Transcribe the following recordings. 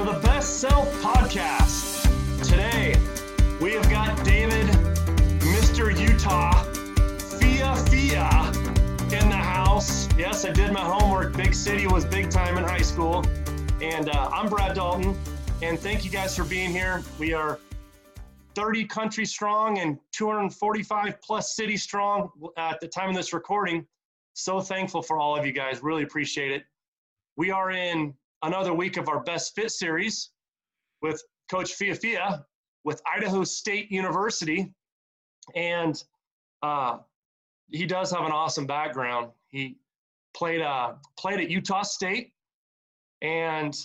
to the Best Self Podcast. Today, we have got David, Mr. Utah, Fia Fia in the house. Yes, I did my homework. Big City was big time in high school. And uh, I'm Brad Dalton. And thank you guys for being here. We are 30 countries strong and 245 plus cities strong at the time of this recording. So thankful for all of you guys. Really appreciate it. We are in another week of our Best Fit series with Coach Fia Fia with Idaho State University. And uh, he does have an awesome background. He played uh, played at Utah State, and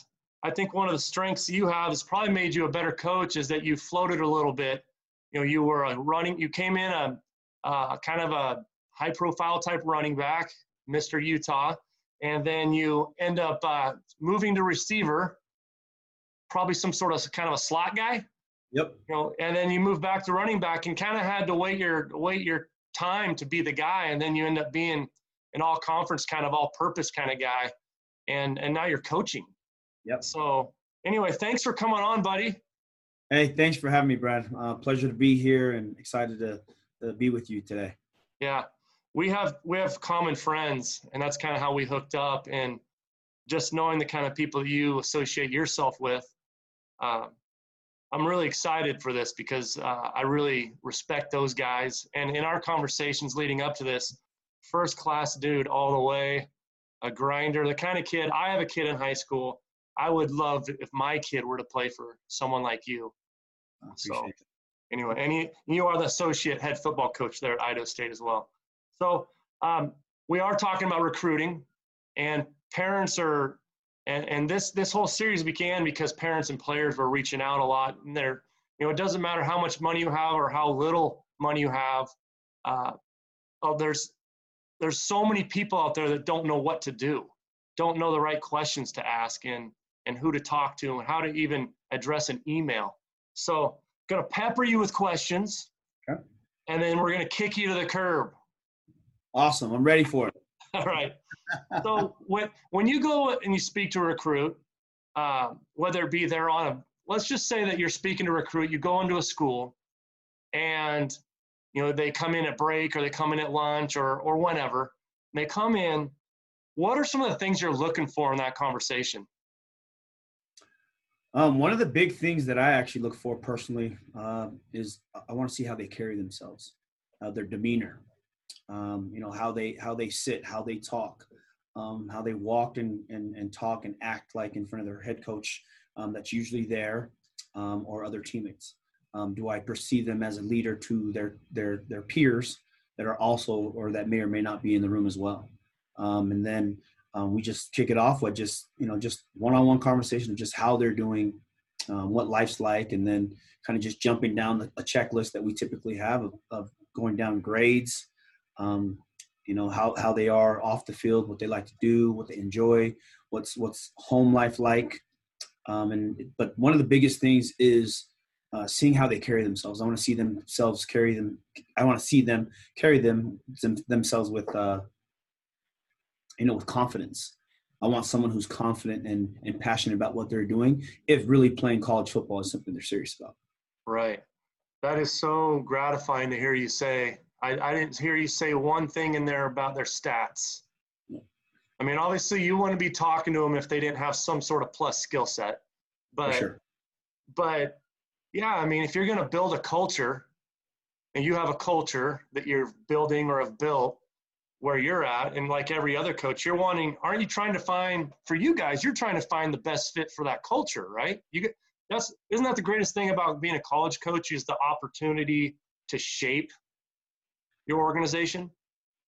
I think one of the strengths you have has probably made you a better coach is that you floated a little bit. You know, you were a running. You came in a uh, kind of a high profile type running back, Mr. Utah, and then you end up uh, moving to receiver, probably some sort of kind of a slot guy. Yep. You know, and then you move back to running back and kind of had to wait your wait your time to be the guy, and then you end up being an all conference kind of all purpose kind of guy, and and now you're coaching. Yep. So anyway, thanks for coming on, buddy. Hey, thanks for having me, Brad. Uh, pleasure to be here and excited to, to be with you today. Yeah, we have we have common friends, and that's kind of how we hooked up. And just knowing the kind of people you associate yourself with, uh, I'm really excited for this because uh, I really respect those guys. And in our conversations leading up to this, first class dude all the way, a grinder, the kind of kid. I have a kid in high school. I would love if my kid were to play for someone like you. So, it. anyway, and you, you are the associate head football coach there at Idaho State as well. So um, we are talking about recruiting, and parents are, and, and this this whole series began because parents and players were reaching out a lot. And they're, you know, it doesn't matter how much money you have or how little money you have. Uh, oh, there's there's so many people out there that don't know what to do, don't know the right questions to ask, and and who to talk to, and how to even address an email. So, gonna pepper you with questions, okay. and then we're gonna kick you to the curb. Awesome. I'm ready for it. All right. So when when you go and you speak to a recruit, uh, whether it be they're on a let's just say that you're speaking to a recruit, you go into a school, and you know they come in at break or they come in at lunch or or whenever they come in. What are some of the things you're looking for in that conversation? Um, one of the big things that I actually look for personally uh, is I want to see how they carry themselves, uh, their demeanor, um, you know how they how they sit how they talk um, how they walk and, and, and talk and act like in front of their head coach um, that's usually there um, or other teammates. Um, do i perceive them as a leader to their their their peers that are also or that may or may not be in the room as well? Um, and then we just kick it off with just you know just one-on-one conversation of just how they're doing what life's like and then kind of just jumping down a checklist that we typically have of, of going down grades um, you know how, how they are off the field what they like to do what they enjoy what's what's home life like. Um, and but one of the biggest things is uh, seeing how they carry themselves. I want to see themselves carry them i want to see them carry them, them themselves with uh, you know with confidence. I want someone who's confident and, and passionate about what they're doing if really playing college football is something they're serious about. Right. That is so gratifying to hear you say I, I didn't hear you say one thing in there about their stats. I mean, obviously, you want to be talking to them if they didn't have some sort of plus skill set, but sure. but yeah, I mean, if you're going to build a culture, and you have a culture that you're building or have built where you're at, and like every other coach, you're wanting, aren't you trying to find for you guys? You're trying to find the best fit for that culture, right? You get that's isn't that the greatest thing about being a college coach is the opportunity to shape your organization?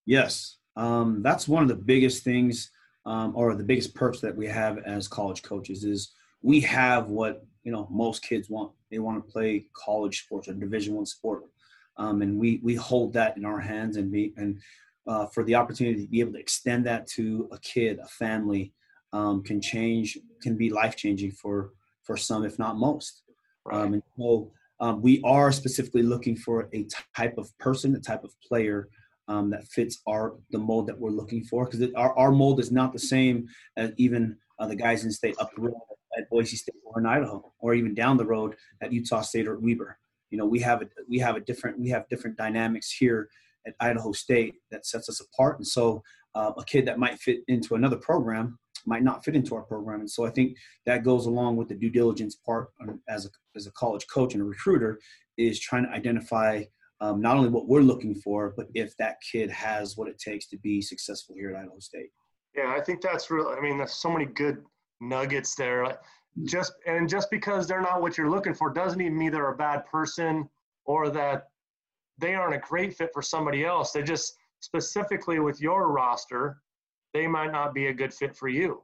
Yes, um, that's one of the biggest things, um, or the biggest perks that we have as college coaches is we have what you know most kids want. They want to play college sports or Division One sport, um, and we we hold that in our hands and be and uh, for the opportunity to be able to extend that to a kid, a family, um, can change, can be life changing for for some, if not most. Right. Um, and so um, we are specifically looking for a type of person, a type of player um, that fits our the mold that we're looking for because our, our mold is not the same as even uh, the guys in state up the road at Boise State or in Idaho, or even down the road at Utah State or Weber. You know, we have a we have a different we have different dynamics here at Idaho State that sets us apart. And so, uh, a kid that might fit into another program might not fit into our program. And so, I think that goes along with the due diligence part as a as a college coach and a recruiter is trying to identify um, not only what we're looking for, but if that kid has what it takes to be successful here at Idaho State. Yeah, I think that's real. I mean, there's so many good nuggets there. Just and just because they're not what you're looking for doesn't even mean they're a bad person or that they aren't a great fit for somebody else. They just specifically with your roster, they might not be a good fit for you.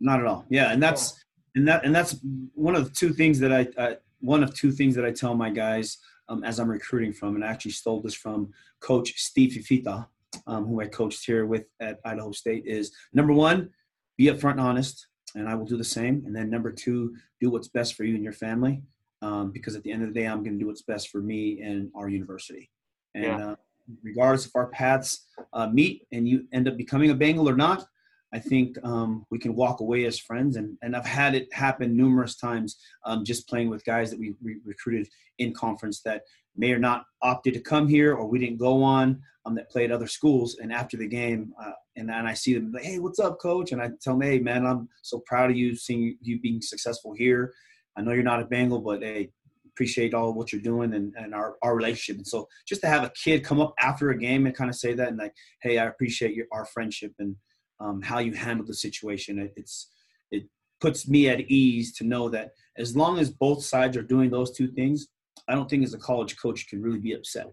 Not at all. Yeah, and that's yeah. and that and that's one of the two things that I uh, one of two things that I tell my guys um, as I'm recruiting from, and I actually stole this from Coach Steve Fifita, um, who I coached here with at Idaho State. Is number one, be upfront and honest, and I will do the same. And then number two, do what's best for you and your family, um, because at the end of the day, I'm going to do what's best for me and our university. And yeah. uh, regardless if our paths uh, meet and you end up becoming a Bengal or not, I think um, we can walk away as friends. And, and I've had it happen numerous times um, just playing with guys that we, recruited in conference that may or not opted to come here or we didn't go on um, that played other schools. And after the game, uh, and, and I see them like, hey, what's up, coach? And I tell them, hey, man, I'm so proud of you seeing you being successful here. I know you're not a Bengal, but hey, appreciate all what you're doing and, and our, our relationship. And so just to have a kid come up after a game and kind of say that and like, hey, I appreciate your, our friendship and – um, how you handle the situation. It, it's it puts me at ease to know that as long as both sides are doing those two things, I don't think as a college coach can really be upset.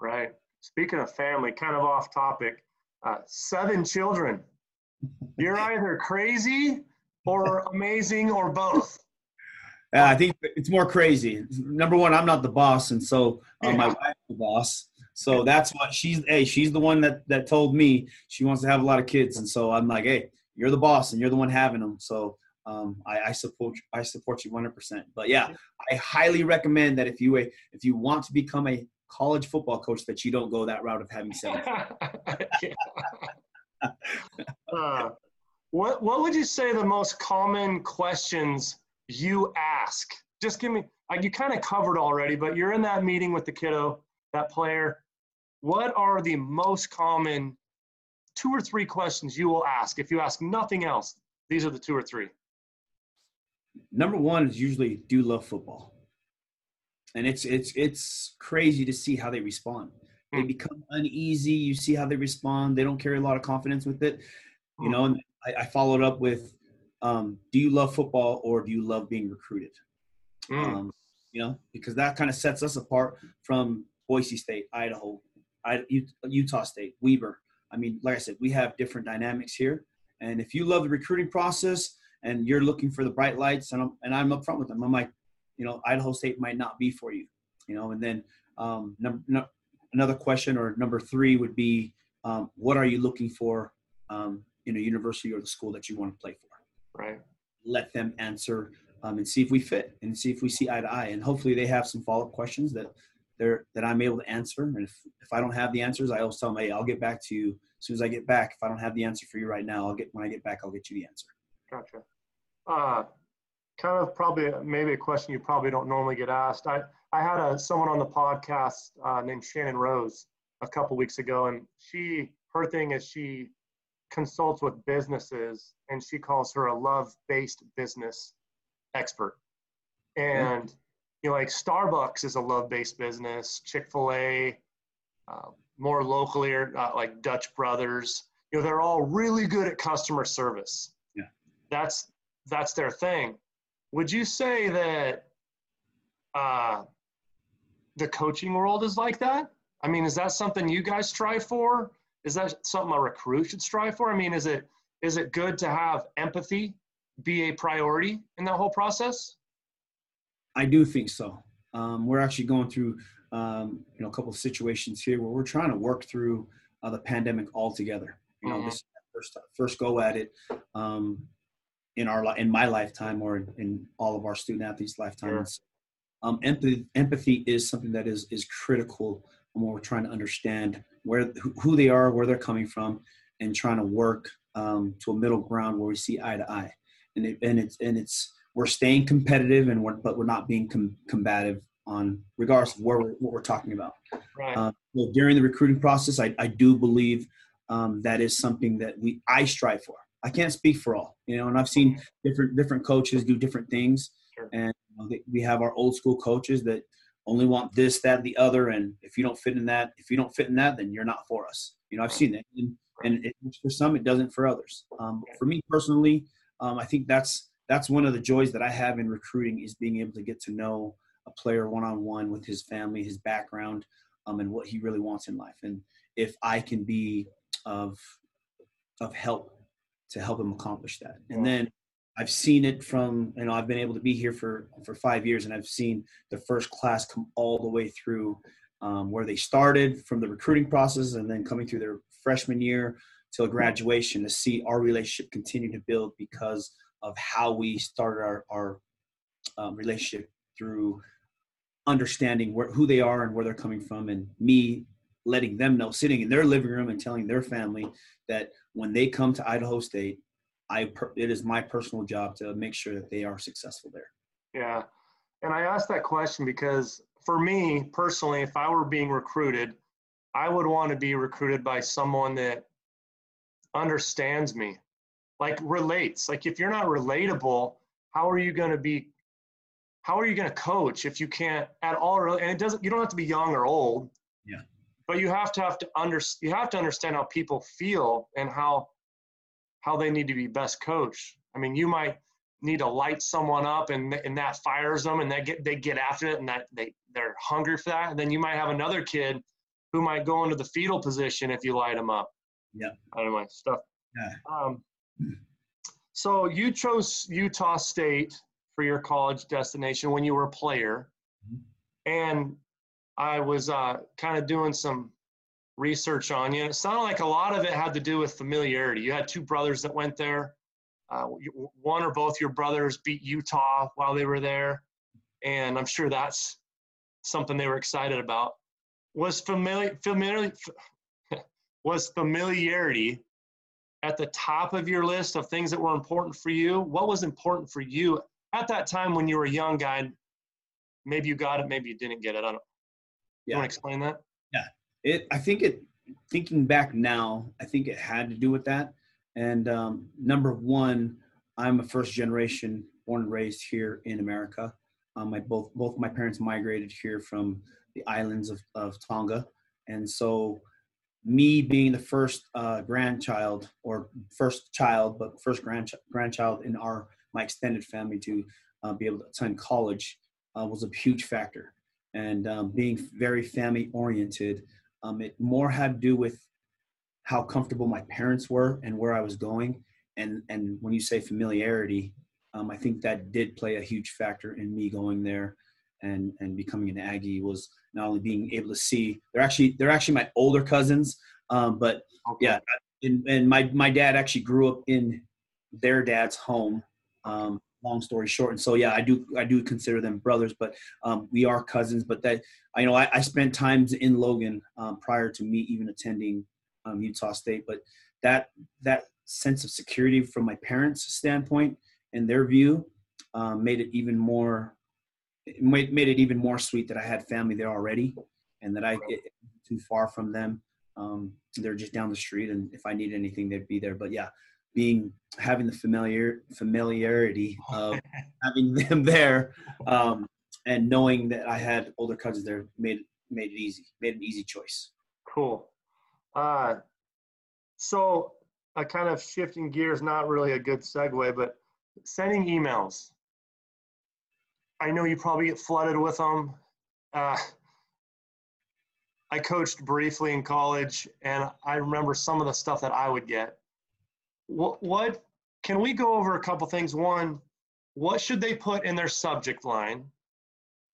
Right. Speaking of family, kind of off topic, uh, seven children. You're either crazy or amazing or both. Uh, I think it's more crazy. Number one, I'm not the boss, and so uh, my wife's the boss. So that's what she's. Hey, she's the one that that told me she wants to have a lot of kids, and so I'm like, hey, you're the boss, and you're the one having them. So um, I, I, support I support you 100. percent But yeah, I highly recommend that if you if you want to become a college football coach, that you don't go that route of having seven. uh, what what would you say the most common questions you ask? Just give me. Like you kind of covered already, but you're in that meeting with the kiddo, that player what are the most common two or three questions you will ask if you ask nothing else these are the two or three number one is usually do you love football and it's it's it's crazy to see how they respond they hmm. become uneasy you see how they respond they don't carry a lot of confidence with it you hmm. know and i, I followed up with um, do you love football or do you love being recruited mm. um, you know because that kind of sets us apart from boise state idaho I, Utah State, Weber. I mean, like I said, we have different dynamics here. And if you love the recruiting process and you're looking for the bright lights, and I'm, and I'm upfront with them, I'm like, you know, Idaho State might not be for you, you know. And then um, number, no, another question or number three would be, um, what are you looking for um, in a university or the school that you want to play for? Right. Let them answer um, and see if we fit and see if we see eye to eye. And hopefully they have some follow up questions that there that I'm able to answer. And if, if I don't have the answers, I always tell them, hey, I'll get back to you as soon as I get back. If I don't have the answer for you right now, I'll get when I get back, I'll get you the answer. Gotcha. Uh, kind of probably maybe a question you probably don't normally get asked. I I had a someone on the podcast uh, named Shannon Rose a couple weeks ago, and she her thing is she consults with businesses, and she calls her a love-based business expert. And you know, like Starbucks is a love-based business. Chick Fil A, uh, more locally, uh, like Dutch Brothers. You know, they're all really good at customer service. Yeah, that's that's their thing. Would you say that uh, the coaching world is like that? I mean, is that something you guys strive for? Is that something a recruit should strive for? I mean, is it is it good to have empathy be a priority in that whole process? I do think so. Um, we're actually going through um, you know a couple of situations here where we're trying to work through uh, the pandemic altogether. You know, mm-hmm. this first first go at it um, in our in my lifetime or in all of our student athletes' lifetimes. Sure. Um, empathy, empathy is something that is is critical when we're trying to understand where who they are, where they're coming from, and trying to work um, to a middle ground where we see eye to eye. And it, and it's and it's we're staying competitive and we're, but we're not being com- combative on regardless of where we're, what we're talking about. Right. Uh, well, during the recruiting process, I, I do believe um, that is something that we I strive for. I can't speak for all, you know, and I've seen different different coaches do different things, Sure. and you know, they, we have our old school coaches that only want this, that, the other, and if you don't fit in that, if you don't fit in that, then you're not for us. You know, I've seen that, and, and it, for some, it doesn't for others. Um, for me personally, um, I think that's that's one of the joys that I have in recruiting is being able to get to know a player one on one with his family, his background, um, and what he really wants in life. And if I can be of of help to help him accomplish that, and then I've seen it from you know I've been able to be here for for five years, and I've seen the first class come all the way through um, where they started from the recruiting process, and then coming through their freshman year till graduation to see our relationship continue to build because of how we started our, our um, relationship through understanding where, who they are and where they're coming from and me letting them know sitting in their living room and telling their family that when they come to idaho state i per, it is my personal job to make sure that they are successful there Yeah. And I asked that question because for me personally, if I were being recruited, I would want to be recruited by someone that understands me, like relates. Like if you're not relatable, how are you going to be how are you going to coach if you can't at all and it doesn't you don't have to be young or old. Yeah. But you have to have to under you have to understand how people feel and how how they need to be best coached. I mean, you might need to light someone up and and that fires them and they get they get after it and that they they're hungry for that and then you might have another kid who might go into the fetal position if you light them up Yeah. i don't know stuff Yeah. um, so you chose utah state for your college destination when you were a player Mhm. and i was uh, kind of doing some research on you and it sounded like a lot of it had to do with familiarity you had two brothers that went there uh, one or both your brothers beat Utah while they were there, and I'm sure that's something they were excited about. Was familiar, familiar, was familiarity at the top of your list of things that were important for you? What was important for you at that time when you were a young guy? Maybe you got it, maybe you didn't get it. I don't. You want to explain that? It i think it thinking back now i think it had to do with that. And um, number one i'm a first generation born and raised here in america. Um, my both both my parents migrated here from the islands of, of tonga. And so me being the first uh, grandchild or first child but first grand, grandchild in our my extended family to uh, be able to attend college uh, was a huge factor. And um, being very family oriented um, it more had to do with how comfortable my parents were and where I was going. And and when you say familiarity, um, I think that did play a huge factor in me going there and and becoming an Aggie was not only being able to see they're actually they're actually my older cousins, um, but Okay. yeah, and, and my my dad actually grew up in their dad's home. Um, long story short, and so yeah, I do I do consider them brothers, but um, we are cousins. But that I know I, I spent times in Logan um, prior to me even attending um, Utah State, but that that sense of security from my parents' standpoint and their view um, made it even more it made, made it even more sweet that I had family there already and that I it, too far from them. Um, they're just down the street, and if I need anything, they'd be there. But yeah, being having the familiar familiarity of having them there um, and knowing that I had older cousins there made made it easy, made an easy choice. Cool. Uh, so, uh, kind of shifting gears, not really a good segue, but sending emails. I know you probably get flooded with them. Uh, I coached briefly in college, and I remember some of the stuff that I would get. What, what can we go over a couple things? One, what should they put in their subject line?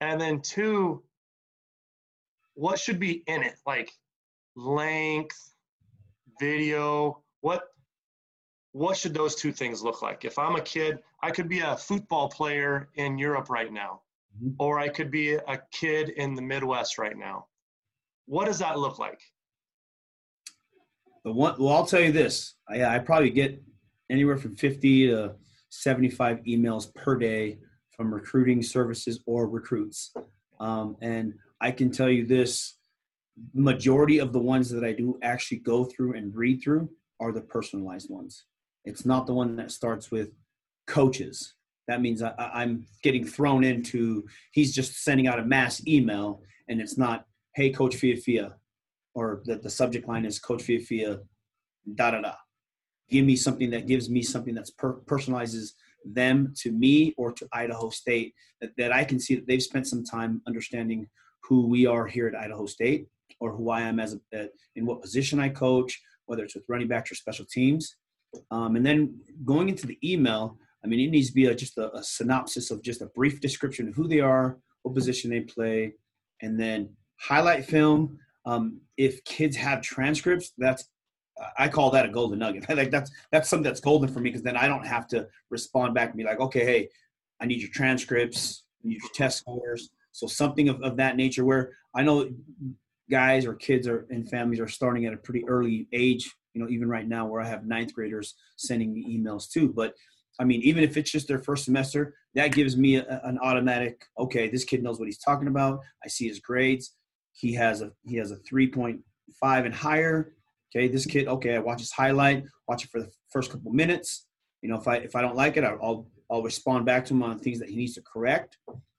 And then two, what should be in it? Like length, video, what what should those two things look like? If I'm a kid, I could be a football player in Europe right now, Mhm. or I could be a kid in the Midwest right now. What does that look like? The one, well, I'll tell you this. I, I probably get anywhere from 50 to 75 emails per day from recruiting services or recruits. Um, and I can tell you this majority of the ones that I do actually go through and read through are the personalized ones. It's not the one that starts with coaches. That means I, am getting thrown into, he's just sending out a mass email and it's not, hey, Coach Fia Fia, or that the subject line is Coach Fia Fia, da da da. Give me something that gives me something that's per- personalizes them to me or to Idaho State that, that I can see that they've spent some time understanding who we are here at Idaho State or who I am as a, in what position I coach, whether it's with running backs or special teams. Um, and then going into the email, I mean, it needs to be a, just a, a, synopsis of just a brief description of who they are, what position they play, and then highlight film. Um, if kids have transcripts, that's I call that a golden nugget. like that's that's something that's golden for me because then I don't have to respond back and be like, okay, hey, I need your transcripts, I need your test scores. So something of, of that nature where I know guys or kids or and families are starting at a pretty early age, you know, even right now where I have ninth graders sending me emails too. But I mean, even if it's just their first semester, that gives me a, an automatic, okay, this kid knows what he's talking about. I see his grades. He has a he has a 3.5 and higher Okay, this kid, okay, I watch his highlight, watch it for the first couple minutes. You know, if I if I don't like it, I'll I'll respond back to him on things that he needs to correct.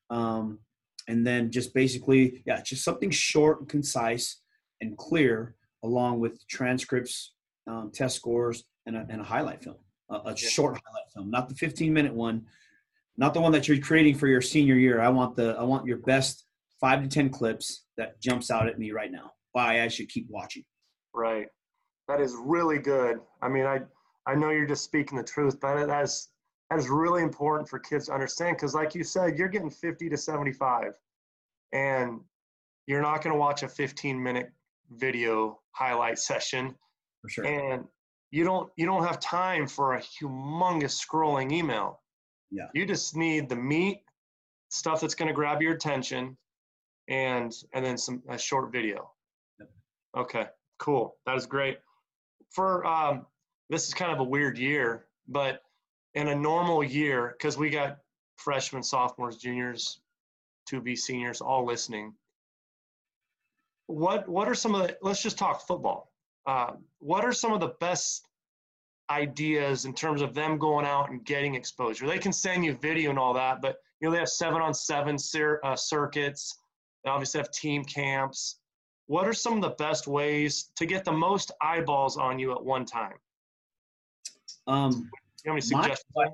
Um, and then just basically, yeah, just something short and concise and clear, along with transcripts, um, test scores, and a, and a highlight film, a, a yeah. short highlight film, not the 15 minute one, not the one that you're creating for your senior year. I want the I want your best five to ten clips that jumps out at me right now. Why I should keep watching. Right. That is really good. I mean, I I know you're just speaking the truth, but that is that is really important for kids to understand because, like you said, you're getting 50 to 75, and you're not going to watch a 15 minute video highlight session. For sure. And you don't you don't have time for a humongous scrolling email. Yeah. You just need the meat stuff that's going to grab your attention, and and then some a short video. Okay. Cool. That is great for um, this is kind of a weird year, but in a normal year, because we got freshmen, sophomores, juniors, to be seniors all listening. What what are some of the? Let's just talk football. Uh, what are some of the best ideas in terms of them going out and getting exposure? They can send you video and all that, but you know they have seven on seven cir- uh, circuits. They obviously have team camps what are some of the best ways to get the most eyeballs on you at one time? Um, you have any suggestions? My,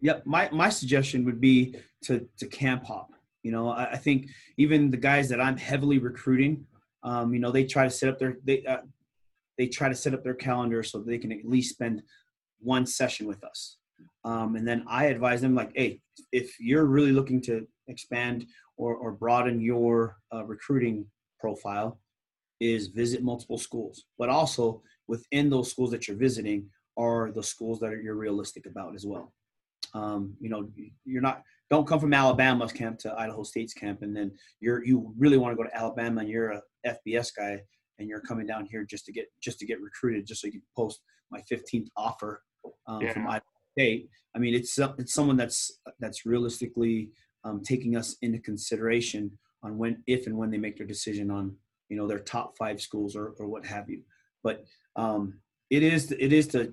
yep, my, my suggestion would be to, to camp hop. You know, I, I think even the guys that I'm heavily recruiting, um, you know, they try to set up their they uh, they try to set up their calendar so they can at least spend one session with us. Um, and then I advise them like, hey, if you're really looking to expand or, or broaden your uh, recruiting profile, is visit multiple schools, but also within those schools that you're visiting are the schools that you're realistic about as well. Um, you know, you're not don't come from Alabama's camp to Idaho State's camp, and then you're you really want to go to Alabama and you're a FBS guy and you're coming down here just to get just to get recruited, just so you can post my 15th offer um, yeah. from Idaho State. I mean, it's it's someone that's that's realistically um, taking us into consideration on when, if and when they make their decision on you know their top five schools or, or what have you. But um, it is it is to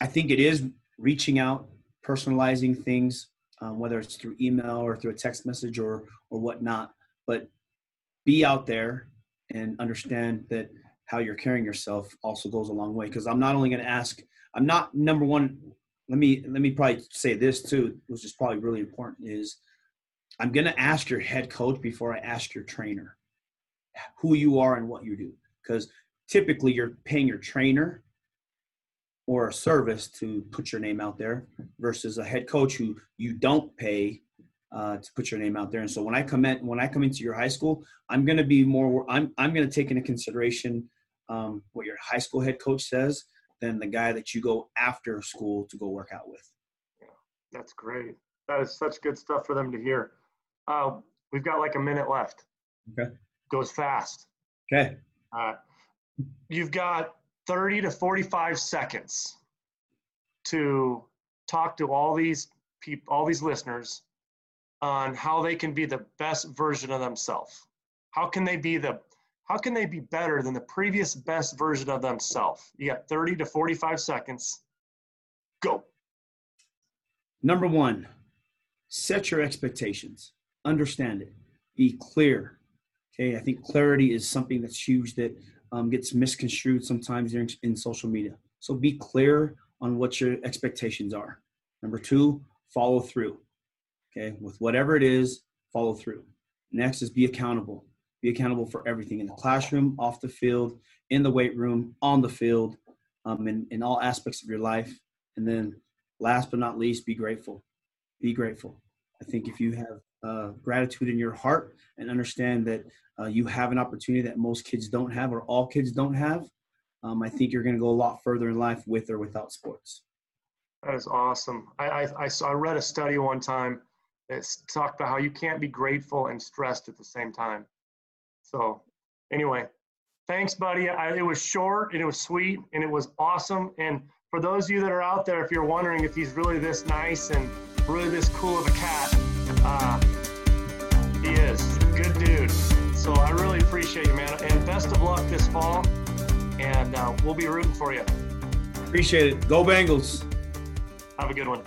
i think it is reaching out personalizing things um, whether it's through email or through a text message or or whatnot. But be out there and understand that how you're carrying yourself also goes a long way. Because i'm not only going to ask i'm not number one let me let me probably say this too which is probably really important is i'm going to ask your head coach before i ask your trainer who you are and what you do. Because typically you're paying your trainer or a service to put your name out there versus a head coach who you don't pay uh, to put your name out there. And so when I come in, when I come into your high school, I'm going to be more. I'm I'm going to take into consideration um, what your high school head coach says than the guy that you go after school to go work out with. Yeah, that's great. That is such good stuff for them to hear. Uh, we've got like a minute left. Okay goes fast. Okay. Uh, you've got 30 to 45 seconds to talk to all these people, all these listeners on how they can be the best version of themselves. How can they be the how can they be better than the previous best version of themselves? You got 30 to 45 seconds. Go. Number one, set your expectations. Understand it. Be clear. Okay, I think clarity is something that's huge that um, gets misconstrued sometimes in, in social media. So be clear on what your expectations are. Number two, follow through. Okay, with whatever it is, follow through. Next is be accountable. Be accountable for everything in the classroom, off the field, in the weight room, on the field, um, in, in all aspects of your life. And then last but not least, be grateful. Be grateful. I think if you have uh, gratitude in your heart and understand that uh, you have an opportunity that most kids don't have or all kids don't have, um, I think you're going to go a lot further in life with or without sports. That is awesome. I, I, I, saw, I read a study one time that talked about how you can't be grateful and stressed at the same time. So, anyway, thanks, buddy. I, it was short and it was sweet and it was awesome. And for those of you that are out there, if you're wondering if he's really this nice and really this cool of a cat, uh, he is. Good dude. So I really appreciate you, man. And best of luck this fall. And uh, we'll be rooting for you. Appreciate it. Go Bengals. Have a good one.